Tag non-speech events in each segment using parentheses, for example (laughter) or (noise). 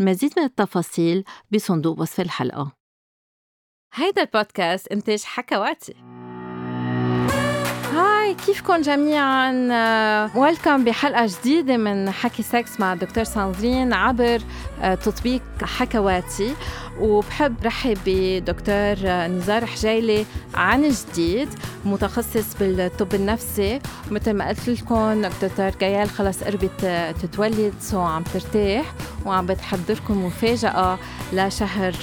المزيد من التفاصيل بصندوق وصف الحلقة. هيدا البودكاست إنتاج حكواتي. كيفكم جميعا؟ ويلكم بحلقة جديدة من حكي سكس مع الدكتور ساندرين عبر آه، تطبيق حكواتي. وبحب رحب بدكتور نزار حجيلي عن جديد متخصص بالطب النفسي. مثل ما قلت لكم دكتور جيال خلص قربت تتولد سو عم ترتاح. وعم بتحضركم مفاجأة لشهر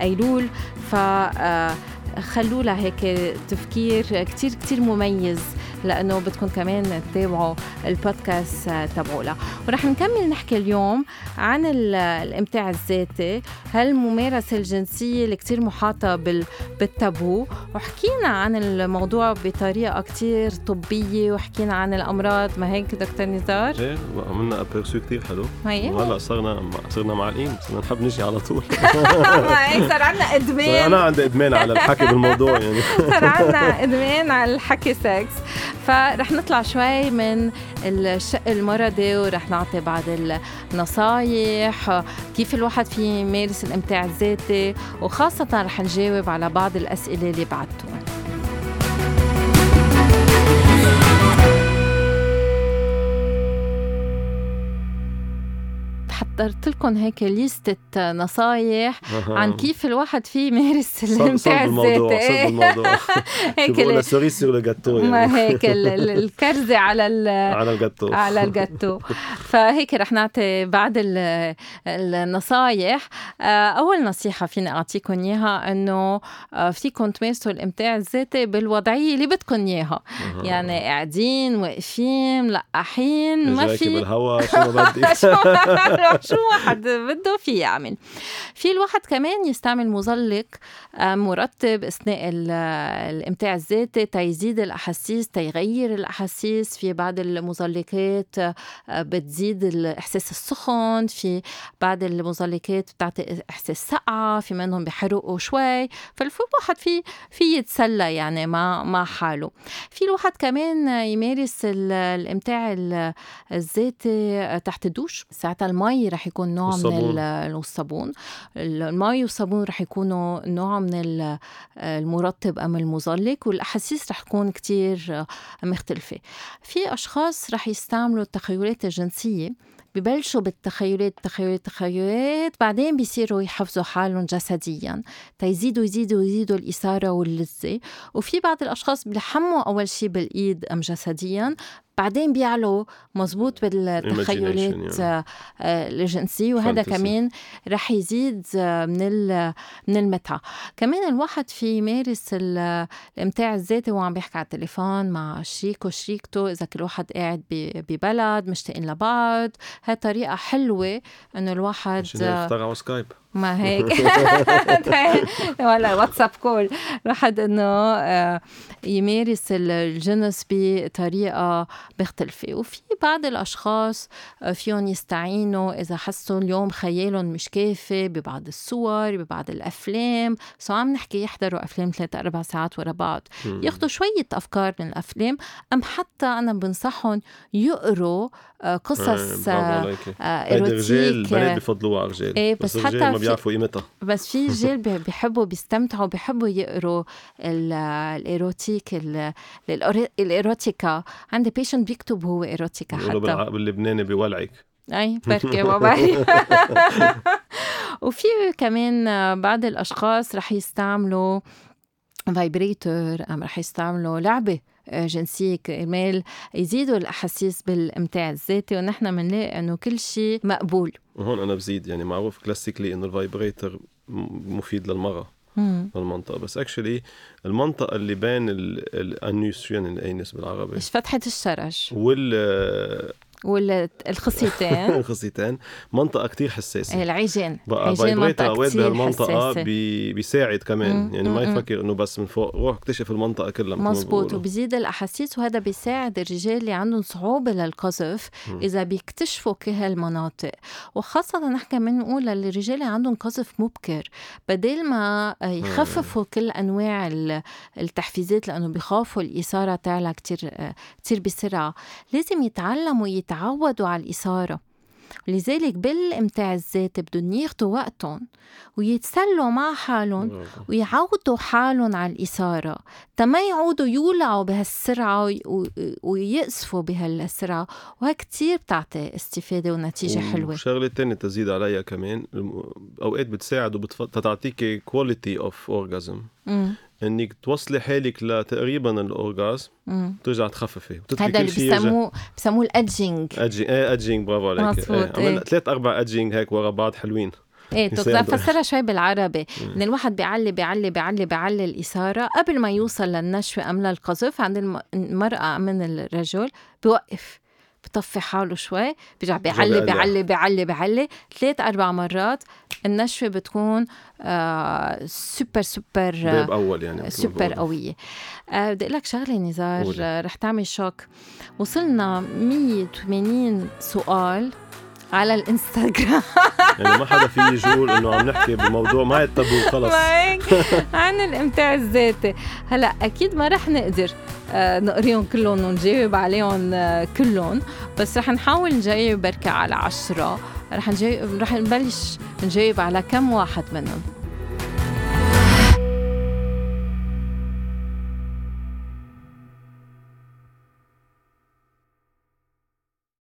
أيلول. ف آه، خلوا لها هيك تفكير كتير كتير مميز لأنه بدكم كمان تتابعوا البودكاست تبعولا ورح نكمل نحكي اليوم عن الإمتاع الذاتي هالممارسة الجنسية اللي كثير محاطة بالتابو. وحكينا عن الموضوع بطريقة كثير طبية وحكينا عن الأمراض. ما هيك دكتور نزار؟ إيه عملنا ابيرسو كثير حلو. هي وهلأ صرنا صرنا معلقين صرنا نحب نجي على طول. (laughs) هيك صار عندنا (laughs) إدمان. أنا عندي إدمان على الحكي. بالموضوع يعني. (laughs) صار عندنا إدمان على الحكي سكس فرح نطلع شوي من الشق المرضي ورح نعطي بعض النصايح كيف الواحد في يمارس الإمتاع الذاتي وخاصة رح نجاوب على بعض الأسئلة اللي بعتوها حضرت لكم هيك ليستة نصايح عن كيف الواحد فيه يمارس الامتاع (laughs) الذاتي هيك ال cerise sur ال gâteau ما هيك الكرزة على على الجاتو. على الجاتو. فهيك رح نعطي بعض النصايح. آه، أول نصيحة فيني أعطيكم إياها إنه آه، فيكم تمارسوا الإمتاع الذاتي بالوضعية اللي بدكم إياها. يعني قاعدين واقفين ملقحين ما في بالهواء شو ما بدي. (laughs) (laughs) شو واحد بده فيه يعمل. في الواحد كمان يستعمل مزلق آه، مرطب أثناء الإمتاع الذاتي تيزيد الأحاسيس تيغير الأحاسيس. في بعض المزلقات آه، بتزيد الإحساس السخن. في بعض المزلقات بتعطي إحساس سقعه في منهم بحرقوا شوي. فالواحد في في يتسلى يعني مع مع حاله. في الواحد كمان يمارس الإمتاع الذاتي تحت الدوش. ساعتها المي رح يكون نوع والصابون. من الصابون المي والصابون رح يكونوا نوع من المرطب أم المزلق والأحاسيس رح تكون كتير مختلفة. في أشخاص رح يستعملوا التخيلات الجنسية ببلشوا بالتخيلات تخيلات تخيلات بعدين بيصيروا يحفزوا حالهم جسديا. تيزيدوا يزيدوا يزيدوا الإثارة واللذة. وفي بعض الأشخاص بيلحموا أول شيء بالإيد أم جسديا بعدين بيعلوا مزبوط بالتخيلات يعني. آه، الجنسية وهذا كمان رح يزيد آه، من من المتعة. كمان الواحد في يمارس الإمتاع الذاتي وعم بيحكي على التليفون مع شريكه وشريكته إذا كل واحد قاعد ببلد مشتاقين لبعض. هاي طريقة حلوة إنه الواحد اخترعوا سكايب ما (laughs) هيك. (laughs) ولا واتساب call. الواحد إنه آه، يمارس الجنس بطريقة مختلفه وفي بعض الأشخاص آه، فيهم يستعينوا إذا حسوا اليوم خيالهم مش كافي ببعض الصور ببعض الأفلام. so عم نحكي يحضروا أفلام ثلاثة أربع ساعات ورا بعض. ياخذوا شوية أفكار من الأفلام. أم حتى أنا بنصحهم يقروا آه، قصص erotic. بفضلوها على الرجال. إيه بس, بس حتى بيعرفوا قيمتها. بس في (laughs) رجال بيحبوا بيستمتعوا بيحبوا يقروا ال erotic ال erotica. عندي patient بيكتب هو erotica حتى. باللبناني بيولعك. أي (laughs) بركي ما بعرف (laughs) وفي كمان بعض الأشخاص رح يستعملوا vibrator أم رح يستعملوا لعبة جنسية كرمال يزيدوا الأحاسيس بالإمتاع الذاتي ونحن بنلاقي إنه كل شيء مقبول. وهون أنا بزيد يعني معروف classically إنه ال vibrator مفيد للمرأة المنطقة بس actually المنطقة اللي بين ال anus شو يعني ال anus بالعربي. مش فتحة الشرج وال والخصيتين (laughs) الخصيتين. منطقة كتير حساسة. العجان. بقى عجان vibrator منطقة اوقات كتير بهالمنطقه. بي بيساعد كمان. مم، يعني ما يفكر إنه بس من فوق روح اكتشف المنطقة كلها مزبوط. وبزيد الأحاسيس وهذا بيساعد الرجال اللي عندهم صعوبة للقذف. إذا بيكتشفوا كل هالمناطق. وخاصة نحن كمان نقول للرجال اللي عندهم قذف مبكر بدل ما يخففوا كل أنواع ال- التحفيزات لأنه بيخافوا الإثارة تعلى كتير كتير بسرعة لازم يتعلموا يتعودوا على الإثارة. لذلك بالإمتاع الذاتي بدهم ياخدوا وقتهم ويتسلوا مع حالهم. ويعودوا حالهم على الإثارة. تما يعودوا يولعوا بهالسرعة ويقذفوا بهالسرعة. وهي كتير بتعطي استفادة ونتيجة حلوة. وشغله تانية تزيد عليها كمان أوقات بتساعد وبتعطيك quality of orgasm. إنك توصلي حالك لتقريبا ال orgasm مم. ترجع تخففي. وتتركي هذا اللي بسموه بسموه ال edging. edging إيه edging برافو عليك مزبوط، إيه عملنا إيه. ثلاث أربع edging هيك ورا بعض حلوين. إيه يساعدوا. فسرها شوي (laughs) بالعربي. إن الواحد بيعلي بيعلي بيعلي بيعلي الإثارة قبل ما يوصل للنشوه ام للقذف عند الم- المرأة من الرجل بيوقف. بطفي حاله شوي بيرجع بيعلي. بيعلي بيعلي بيعلي ثلاث أربع مرات النشوة بتكون آه super super باب أول يعني سوبر. قوية آه بدي أقول لك شغلة نزار. آه رح تعمل choc وصلنا 180 سؤال على الإنستغرام. يعني ما حدا في يقول إنه عم نحكي بموضوع ما التابو خلص. (laughs) عن الإمتاع الذاتي. هلأ أكيد ما رح نقدر آه، نقريهم كلهم ونجاوب عليهم آه، كلهم. بس رح نحاول نجاوب بركة على عشرة. رح نجاوب رح نبلش نجاوب على كم واحد منهم.